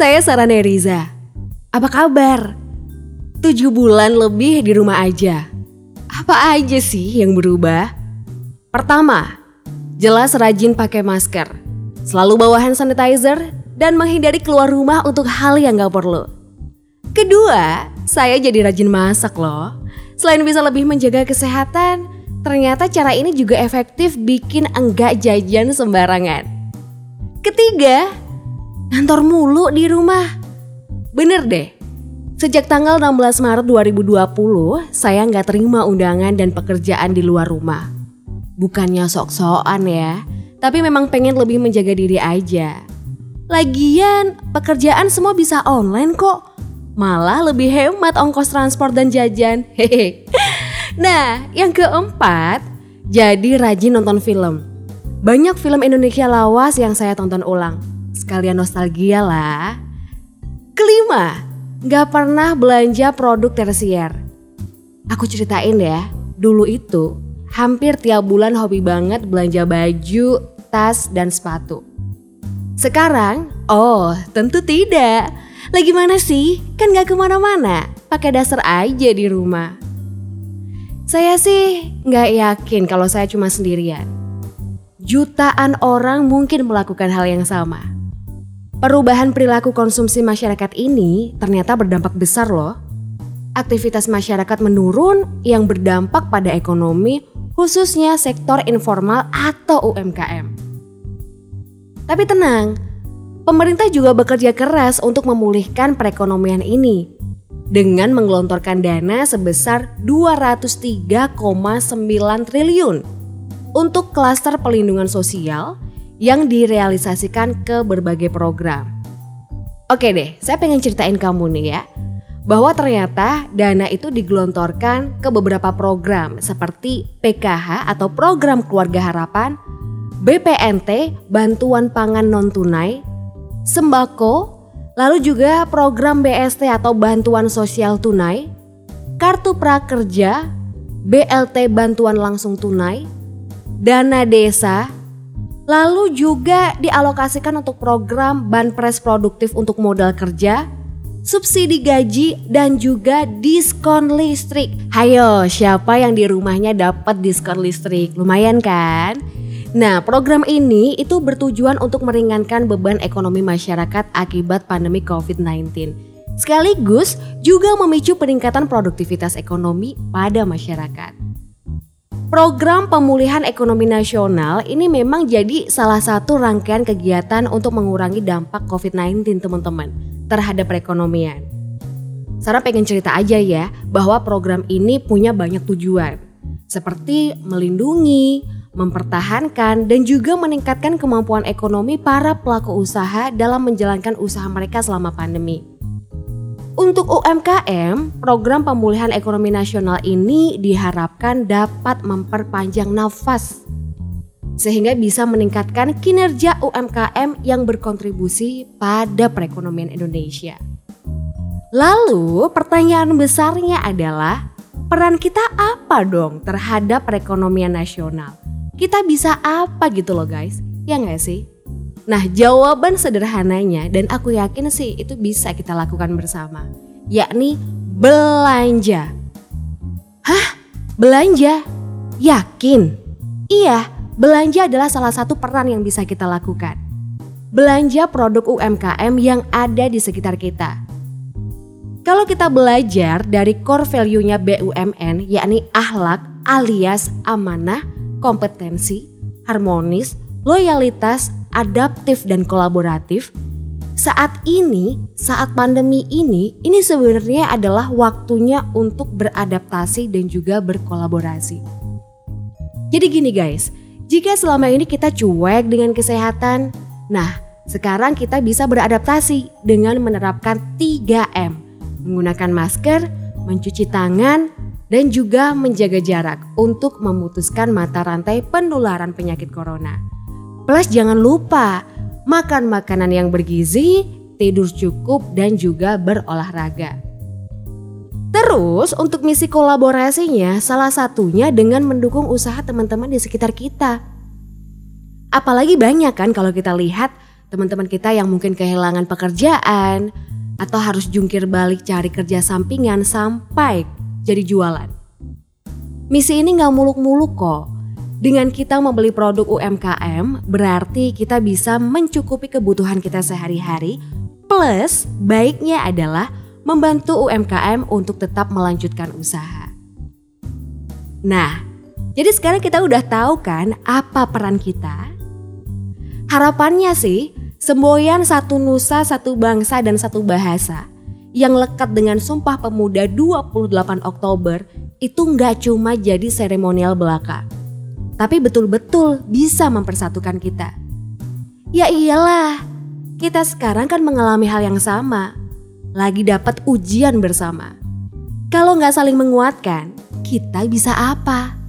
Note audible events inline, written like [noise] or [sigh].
Saya Sarane Riza. Apa kabar? Tujuh bulan lebih di rumah aja. Apa aja sih yang berubah? Pertama, jelas rajin pakai masker. Selalu bawa hand sanitizer dan menghindari keluar rumah untuk hal yang gak perlu. Kedua, saya jadi rajin masak loh. Selain bisa lebih menjaga kesehatan, ternyata cara ini juga efektif bikin enggak jajan sembarangan. Ketiga, Ngantor mulu di rumah. Bener deh, sejak tanggal 16 Maret 2020 saya nggak terima undangan dan pekerjaan di luar rumah. Bukannya sok-sokan ya, tapi memang pengen lebih menjaga diri aja. Lagian pekerjaan semua bisa online kok. Malah lebih hemat ongkos transport dan jajan. [laughs] Hehe. Nah, yang keempat, jadi rajin nonton film. Banyak film Indonesia lawas yang saya tonton ulang sekalian nostalgia lah. Kelima, gak pernah belanja produk tersier. Aku ceritain ya, dulu itu hampir tiap bulan hobi banget belanja baju, tas, dan sepatu. Sekarang, oh tentu tidak. Lagi mana sih? Kan gak ke mana-mana, pakai dasar aja di rumah. Saya sih gak yakin kalau saya cuma sendirian. Jutaan orang mungkin melakukan hal yang sama. Perubahan perilaku konsumsi masyarakat ini ternyata berdampak besar loh. Aktivitas masyarakat menurun yang berdampak pada ekonomi khususnya sektor informal atau UMKM. Tapi tenang, pemerintah juga bekerja keras untuk memulihkan perekonomian ini dengan menggelontorkan dana sebesar 203,9 triliun untuk klaster pelindungan sosial yang direalisasikan ke berbagai program. Oke deh, saya pengen ceritain kamu nih ya, bahwa ternyata dana itu digelontorkan ke beberapa program seperti PKH atau Program Keluarga Harapan, BPNT, Bantuan Pangan Non Tunai, Sembako, lalu juga program BST atau Bantuan Sosial Tunai, Kartu Prakerja, BLT Bantuan Langsung Tunai, Dana Desa, Lalu juga dialokasikan untuk program Banpres Produktif untuk modal kerja, subsidi gaji dan juga diskon listrik. Hayo, siapa yang di rumahnya dapat diskon listrik? Lumayan kan? Nah, program ini itu bertujuan untuk meringankan beban ekonomi masyarakat akibat pandemi COVID-19. Sekaligus juga memicu peningkatan produktivitas ekonomi pada masyarakat. Program pemulihan ekonomi nasional ini memang jadi salah satu rangkaian kegiatan untuk mengurangi dampak COVID-19 teman-teman terhadap perekonomian. Sarah pengen cerita aja ya bahwa program ini punya banyak tujuan seperti melindungi, mempertahankan dan juga meningkatkan kemampuan ekonomi para pelaku usaha dalam menjalankan usaha mereka selama pandemi. Untuk UMKM, program pemulihan ekonomi nasional ini diharapkan dapat memperpanjang nafas sehingga bisa meningkatkan kinerja UMKM yang berkontribusi pada perekonomian Indonesia. Lalu pertanyaan besarnya adalah peran kita apa dong terhadap perekonomian nasional? Kita bisa apa gitu loh guys, ya nggak sih? Nah jawaban sederhananya dan aku yakin sih itu bisa kita lakukan bersama yakni belanja. Hah? Belanja? Yakin? Iya, belanja adalah salah satu peran yang bisa kita lakukan. Belanja produk UMKM yang ada di sekitar kita. Kalau kita belajar dari core value-nya BUMN yakni ahlak alias amanah, kompetensi, harmonis, loyalitas, adaptif dan kolaboratif, saat ini, saat pandemi ini, ini sebenarnya adalah waktunya untuk beradaptasi dan juga berkolaborasi. Jadi gini guys, jika selama ini kita cuek dengan kesehatan, nah sekarang kita bisa beradaptasi dengan menerapkan 3M. Menggunakan masker, mencuci tangan, dan juga menjaga jarak untuk memutuskan mata rantai penularan penyakit corona. Plus jangan lupa makan makanan yang bergizi, tidur cukup dan juga berolahraga. Terus untuk misi kolaborasinya salah satunya dengan mendukung usaha teman-teman di sekitar kita. Apalagi banyak kan kalau kita lihat teman-teman kita yang mungkin kehilangan pekerjaan atau harus jungkir balik cari kerja sampingan sampai jadi jualan. Misi ini nggak muluk-muluk kok. Dengan kita membeli produk UMKM, berarti kita bisa mencukupi kebutuhan kita sehari-hari. Plus, baiknya adalah membantu UMKM untuk tetap melanjutkan usaha. Nah, jadi sekarang kita udah tahu kan apa peran kita? Harapannya sih, semboyan satu nusa, satu bangsa, dan satu bahasa yang lekat dengan Sumpah Pemuda 28 Oktober itu nggak cuma jadi seremonial belaka, tapi betul-betul bisa mempersatukan kita. Ya iyalah, kita sekarang kan mengalami hal yang sama, lagi dapat ujian bersama. Kalau nggak saling menguatkan, kita bisa apa?